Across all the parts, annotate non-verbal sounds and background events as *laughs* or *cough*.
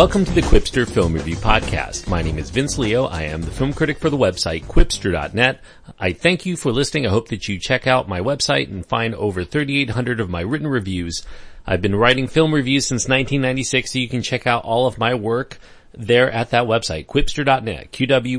Welcome to the Qwipster Film Review Podcast. My name is Vince Leo. I am the film critic for the website qwipster.net. I thank you for listening. I hope that you check out my website and find over 3,800 of my written reviews. I've been writing film reviews since 1996, so you can check out all of my work there at that website, qwipster.net, Q-W-I-P-S-T-E-R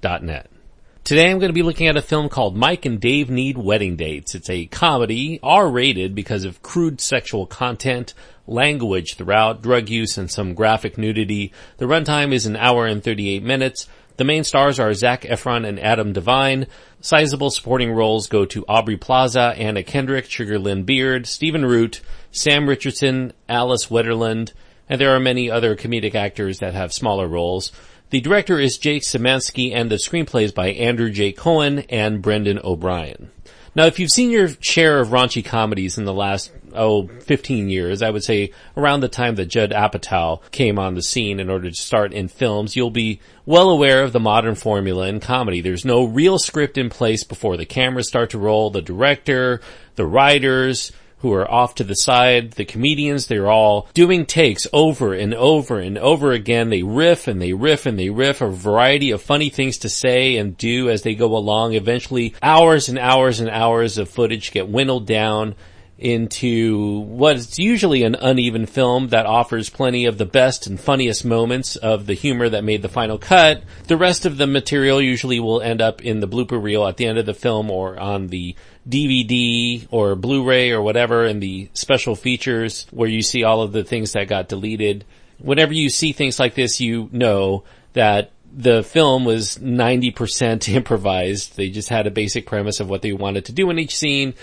dot net. Today I'm going to be looking at a film called Mike and Dave Need Wedding Dates. It's a comedy, R-rated because of crude sexual content, language throughout, drug use, and some graphic nudity. The runtime is an hour and 38 minutes. The main stars are Zac Efron and Adam Devine. Sizable supporting roles go to Aubrey Plaza, Anna Kendrick, Sugar Lyn Beard, Stephen Root, Sam Richardson, Alice Wetterlund, and there are many other comedic actors that have smaller roles. The director is Jake Szymanski and the screenplay is by Andrew J. Cohen and Brendan O'Brien. Now, if you've seen your share of raunchy comedies in the last, oh, 15 years, I would say around the time that Judd Apatow came on the scene in order to start in films, you'll be well aware of the modern formula in comedy. There's no real script in place before the cameras start to roll. The director, the writers, who are off to the side. The comedians, they're all doing takes over and over and over again. They riff and they riff and they riff a variety of funny things to say and do as they go along. Eventually hours and hours and hours of footage get winnowed down into what is usually an uneven film that offers plenty of the best and funniest moments of the humor that made the final cut. The rest of the material usually will end up in the blooper reel at the end of the film or on the DVD or Blu-ray or whatever in the special features where you see all of the things that got deleted. Whenever you see things like this, you know that the film was 90% *laughs* improvised. They just had a basic premise of what they wanted to do in each scene.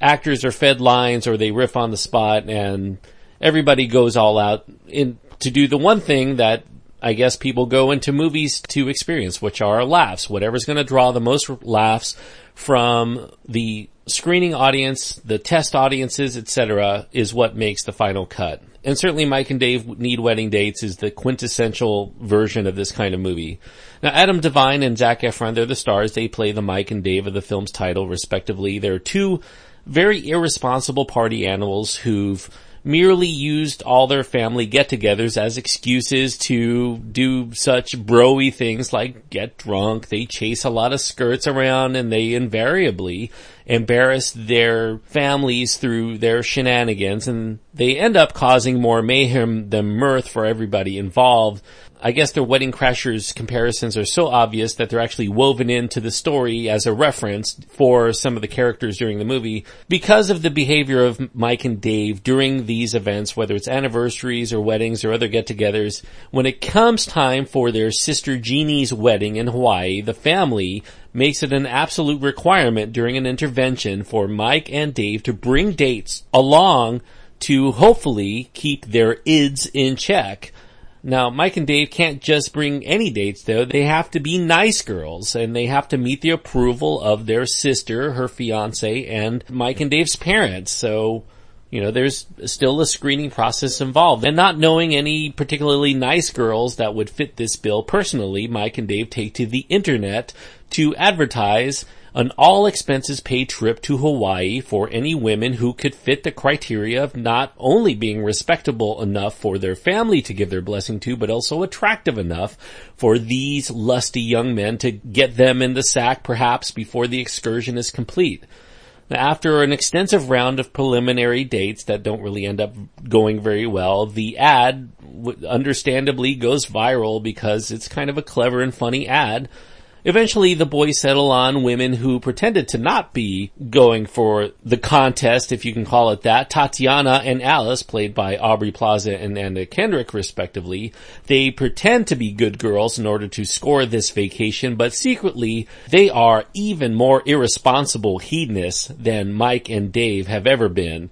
Actors are fed lines or they riff on the spot and everybody goes all out in to do the one thing that I guess people go into movies to experience, which are laughs. Whatever's going to draw the most laughs from the screening audience, the test audiences, etc., is what makes the final cut. And certainly Mike and Dave Need Wedding Dates is the quintessential version of this kind of movie. Now Adam Devine and Zac Efron, they're the stars. They play the Mike and Dave of the film's title respectively. They're two very irresponsible party animals who've merely used all their family get-togethers as excuses to do such broy things like get drunk. They chase a lot of skirts around and they invariably embarrass their families through their shenanigans and they end up causing more mayhem than mirth for everybody involved. I guess their Wedding Crashers comparisons are so obvious that they're actually woven into the story as a reference for some of the characters during the movie because of the behavior of Mike and Dave during these events, whether it's anniversaries or weddings or other get-togethers. When it comes time for their sister Jeannie's wedding in Hawaii, the family makes it an absolute requirement during an intervention for Mike and Dave to bring dates along to hopefully keep their ids in check now, Mike and Dave can't just bring any dates though. They have to be nice girls and they have to meet the approval of their sister, her fiance, and Mike and Dave's parents. So, you know, there's still a screening process involved. And not knowing any particularly nice girls that would fit this bill personally, Mike and Dave take to the internet to advertise an all expenses paid trip to Hawaii for any women who could fit the criteria of not only being respectable enough for their family to give their blessing to, but also attractive enough for these lusty young men to get them in the sack perhaps before the excursion is complete. After an extensive round of preliminary dates that don't really end up going very well, the ad understandably goes viral because it's kind of a clever and funny ad Eventually the boys settle on women who pretended to not be going for the contest, if you can call it that. Tatiana and Alice, played by Aubrey Plaza and Anna Kendrick respectively, they pretend to be good girls in order to score this vacation, but secretly they are even more irresponsible hedonists than Mike and Dave have ever been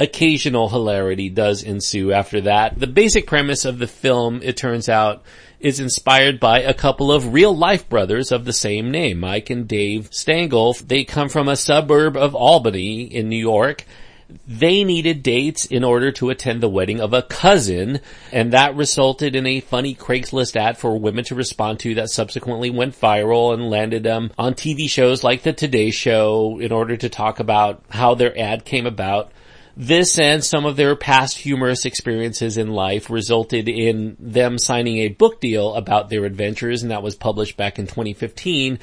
occasional hilarity does ensue after that. The basic premise of the film, it turns out, is inspired by a couple of real life brothers of the same name, Mike and Dave Stangle. They come from a suburb of Albany in New York. They needed dates in order to attend the wedding of a cousin, and that resulted in a funny Craigslist ad for women to respond to that subsequently went viral and landed them on TV shows like the Today Show in order to talk about how their ad came about. This and some of their past humorous experiences in life resulted in them signing a book deal about their adventures and that was published back in 2015.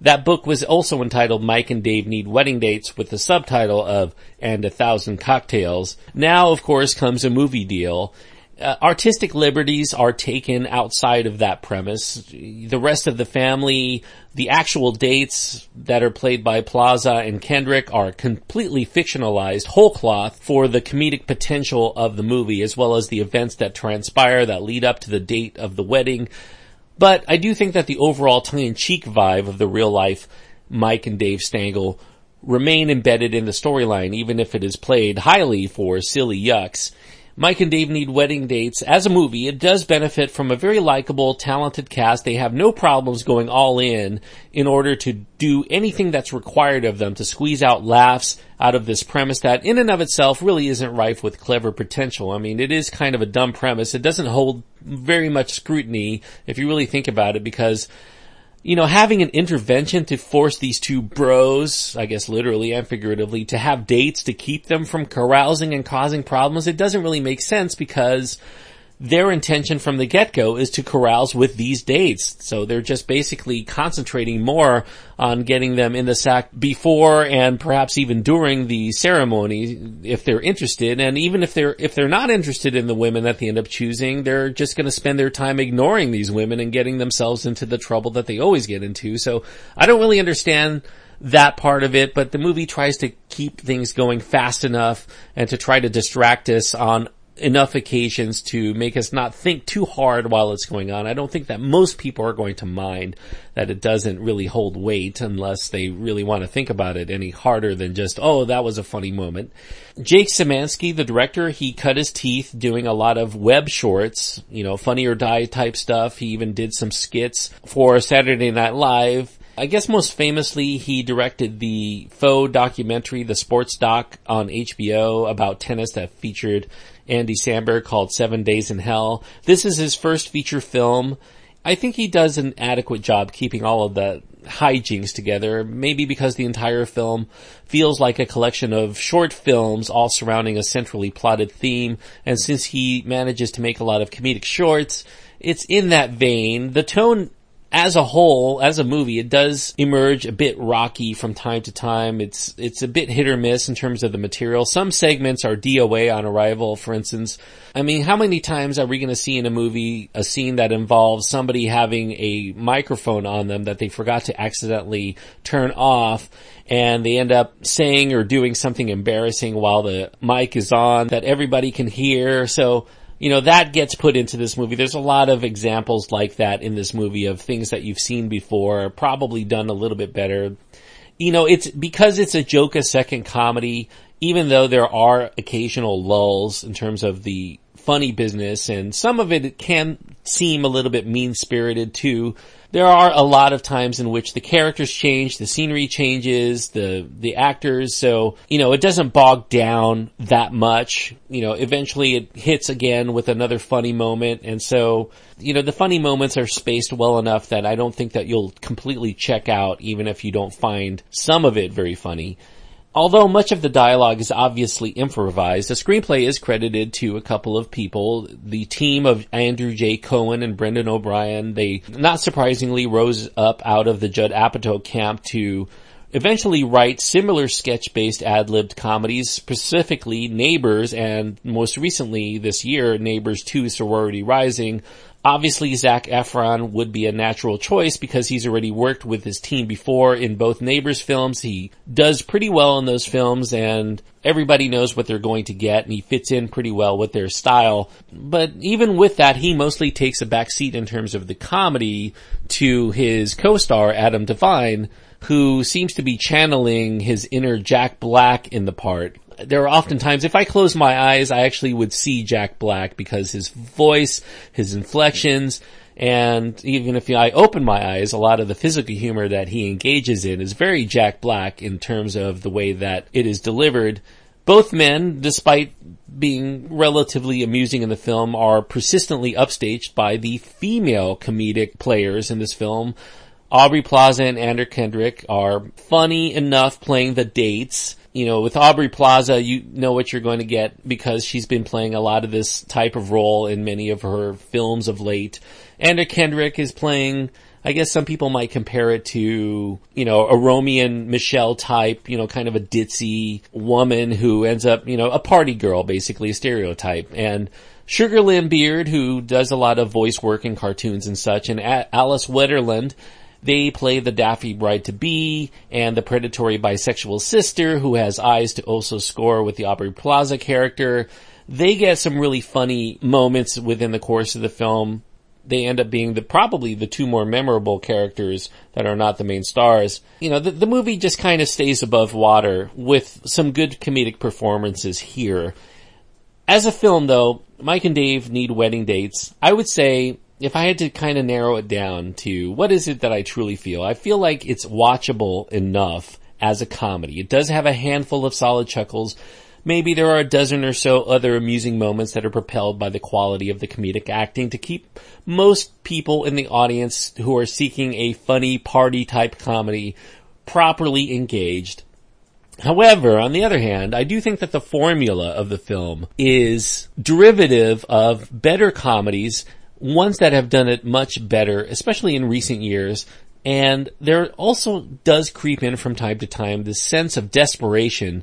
That book was also entitled Mike and Dave Need Wedding Dates with the subtitle of And a Thousand Cocktails. Now, of course, comes a movie deal uh, artistic liberties are taken outside of that premise. The rest of the family, the actual dates that are played by Plaza and Kendrick are completely fictionalized, whole cloth for the comedic potential of the movie, as well as the events that transpire that lead up to the date of the wedding. But I do think that the overall tongue-in-cheek vibe of the real life Mike and Dave Stangle remain embedded in the storyline, even if it is played highly for silly yucks. Mike and Dave Need Wedding Dates, as a movie, it does benefit from a very likable, talented cast. They have no problems going all in in order to do anything that's required of them to squeeze out laughs out of this premise that in and of itself really isn't rife with clever potential. I mean, it is kind of a dumb premise. It doesn't hold very much scrutiny if you really think about it because you know, having an intervention to force these two bros, I guess literally and figuratively, to have dates to keep them from carousing and causing problems, it doesn't really make sense because their intention from the get-go is to carouse with these dates. So they're just basically concentrating more on getting them in the sack before and perhaps even during the ceremony if they're interested. And even if they're, if they're not interested in the women that they end up choosing, they're just going to spend their time ignoring these women and getting themselves into the trouble that they always get into. So I don't really understand that part of it, but the movie tries to keep things going fast enough and to try to distract us on enough occasions to make us not think too hard while it's going on. I don't think that most people are going to mind that it doesn't really hold weight unless they really want to think about it any harder than just, oh, that was a funny moment. Jake Szymanski, the director, he cut his teeth doing a lot of web shorts, you know, funny or die type stuff. He even did some skits for Saturday Night Live. I guess most famously, he directed the faux documentary, the sports doc on HBO about tennis that featured Andy Samberg called Seven Days in Hell. This is his first feature film. I think he does an adequate job keeping all of the hijinks together, maybe because the entire film feels like a collection of short films all surrounding a centrally plotted theme, and since he manages to make a lot of comedic shorts, it's in that vein. The tone as a whole, as a movie, it does emerge a bit rocky from time to time. It's, it's a bit hit or miss in terms of the material. Some segments are DOA on arrival, for instance. I mean, how many times are we going to see in a movie a scene that involves somebody having a microphone on them that they forgot to accidentally turn off and they end up saying or doing something embarrassing while the mic is on that everybody can hear. So you know, that gets put into this movie. There's a lot of examples like that in this movie of things that you've seen before, probably done a little bit better. You know, it's because it's a joke a second comedy, even though there are occasional lulls in terms of the funny business and some of it can seem a little bit mean spirited too there are a lot of times in which the characters change, the scenery changes, the, the actors, so, you know, it doesn't bog down that much. You know, eventually it hits again with another funny moment, and so, you know, the funny moments are spaced well enough that I don't think that you'll completely check out even if you don't find some of it very funny. Although much of the dialogue is obviously improvised, the screenplay is credited to a couple of people. The team of Andrew J. Cohen and Brendan O'Brien, they not surprisingly rose up out of the Judd Apatow camp to eventually write similar sketch-based ad-libbed comedies, specifically Neighbors and most recently this year, Neighbors 2 Sorority Rising, Obviously, Zac Efron would be a natural choice because he's already worked with his team before in both Neighbors films. He does pretty well in those films and everybody knows what they're going to get and he fits in pretty well with their style. But even with that, he mostly takes a back seat in terms of the comedy to his co-star Adam Devine, who seems to be channeling his inner Jack Black in the part there are often times if I close my eyes, I actually would see Jack Black because his voice, his inflections, and even if I open my eyes, a lot of the physical humor that he engages in is very Jack Black in terms of the way that it is delivered. Both men, despite being relatively amusing in the film, are persistently upstaged by the female comedic players in this film. Aubrey Plaza and Anna Kendrick are funny enough playing the dates you know, with Aubrey Plaza, you know what you're going to get because she's been playing a lot of this type of role in many of her films of late. Anna Kendrick is playing, I guess some people might compare it to, you know, a Romy and Michele type, you know, kind of a ditzy woman who ends up, you know, a party girl, basically a stereotype. And Sugar Lyn Beard, who does a lot of voice work in cartoons and such, and Alice Wetterlund, they play the daffy bride to be and the predatory bisexual sister who has eyes to also score with the Aubrey Plaza character. They get some really funny moments within the course of the film. They end up being the, probably the two more memorable characters that are not the main stars. You know, the, the movie just kind of stays above water with some good comedic performances here. As a film though, Mike and Dave need wedding dates. I would say if I had to kind of narrow it down to what is it that I truly feel, I feel like it's watchable enough as a comedy. It does have a handful of solid chuckles. Maybe there are a dozen or so other amusing moments that are propelled by the quality of the comedic acting to keep most people in the audience who are seeking a funny party type comedy properly engaged. However, on the other hand, I do think that the formula of the film is derivative of better comedies ones that have done it much better, especially in recent years. And there also does creep in from time to time this sense of desperation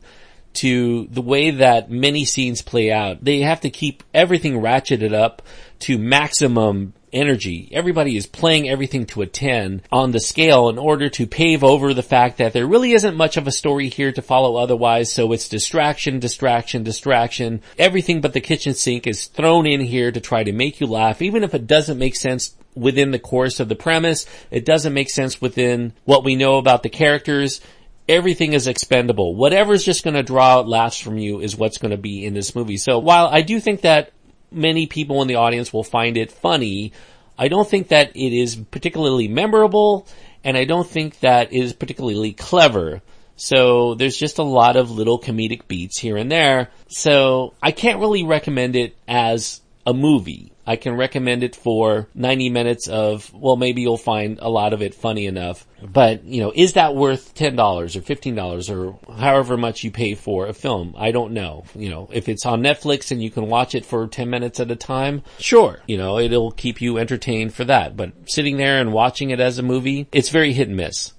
to the way that many scenes play out. They have to keep everything ratcheted up to maximum energy. Everybody is playing everything to a 10 on the scale in order to pave over the fact that there really isn't much of a story here to follow otherwise. So it's distraction, distraction, distraction. Everything but the kitchen sink is thrown in here to try to make you laugh, even if it doesn't make sense within the course of the premise. It doesn't make sense within what we know about the characters everything is expendable. Whatever's just going to draw out laughs from you is what's going to be in this movie. So while I do think that many people in the audience will find it funny. I don't think that it is particularly memorable, and I don't think that it is particularly clever. So there's just a lot of little comedic beats here and there. So I can't really recommend it as a movie. I can recommend it for 90 minutes of, well, maybe you'll find a lot of it funny enough. But, you know, is that worth $10 or $15 or however much you pay for a film? I don't know. You know, if it's on Netflix and you can watch it for 10 minutes at a time, sure. You know, it'll keep you entertained for that. But sitting there and watching it as a movie, it's very hit and miss.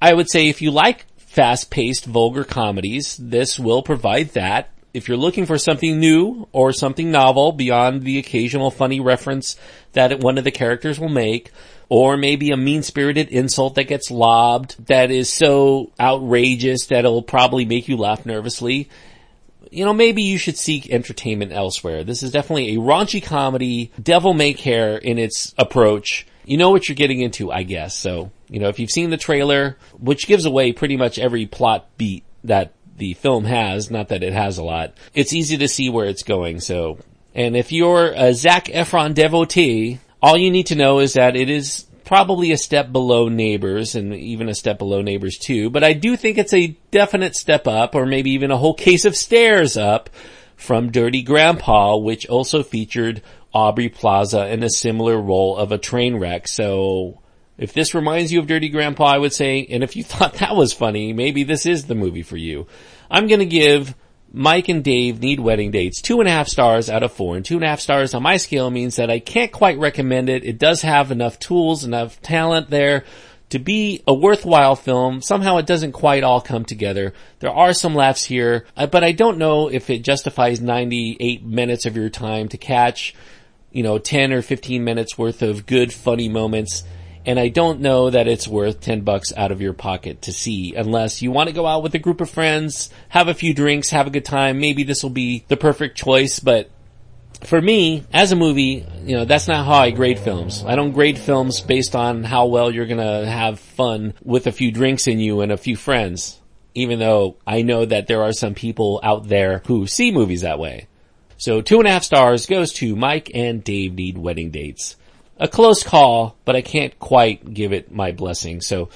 I would say if you like fast-paced, vulgar comedies, this will provide that if you're looking for something new or something novel beyond the occasional funny reference that one of the characters will make, or maybe a mean-spirited insult that gets lobbed that is so outrageous that it'll probably make you laugh nervously, you know, maybe you should seek entertainment elsewhere. This is definitely a raunchy comedy, devil may care in its approach. You know what you're getting into, I guess. So, you know, if you've seen the trailer, which gives away pretty much every plot beat that the film has, not that it has a lot, it's easy to see where it's going. So, and if you're a Zac Efron devotee, all you need to know is that it is probably a step below Neighbors and even a step below Neighbors 2, but I do think it's a definite step up or maybe even a whole case of stairs up from Dirty Grandpa, which also featured Aubrey Plaza in a similar role of a train wreck. So if this reminds you of Dirty Grandpa, I would say, and if you *laughs* thought that was funny, maybe this is the movie for you. I'm gonna give Mike and Dave Need Wedding Dates two and a half stars out of four. And two and a half stars on my scale means that I can't quite recommend it. It does have enough tools, enough talent there to be a worthwhile film. Somehow it doesn't quite all come together. There are some laughs here, uh, but I don't know if it justifies 98 minutes of your time to catch, you know, 10 or 15 minutes worth of good funny moments and I don't know that it's worth 10 bucks out of your pocket to see unless you want to go out with a group of friends, have a few drinks, have a good time. Maybe this will be the perfect choice, but for me, as a movie, you know, that's not how I grade films. I don't grade films based on how well you're gonna have fun with a few drinks in you and a few friends. Even though I know that there are some people out there who see movies that way. So two and a half stars goes to Mike and Dave Need Wedding Dates a close call, but I can't quite give it my blessing. So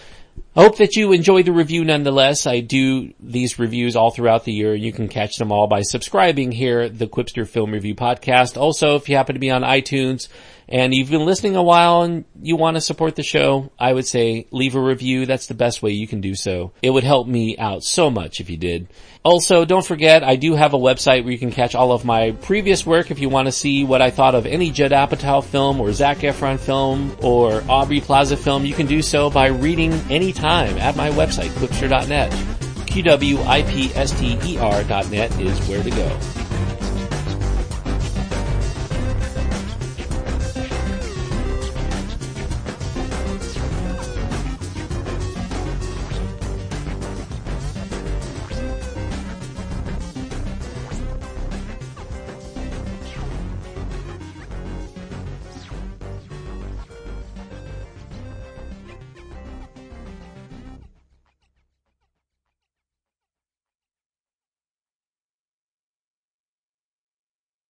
I hope that you enjoy the review nonetheless. I do these reviews all throughout the year. You can catch them all by subscribing here the Qwipster Film Review Podcast. Also, if you happen to be on iTunes and you've been listening a while and you want to support the show, I would say leave a review. That's the best way you can do so. It would help me out so much if you did. Also, don't forget, I do have a website where you can catch all of my previous work if you want to see what I thought of any Judd Apatow film or Zac Efron film or Aubrey Plaza film. You can do so by reading anytime at my website, qwipster.net. Q-W-I-P-S-T-E-R dot net is where to go.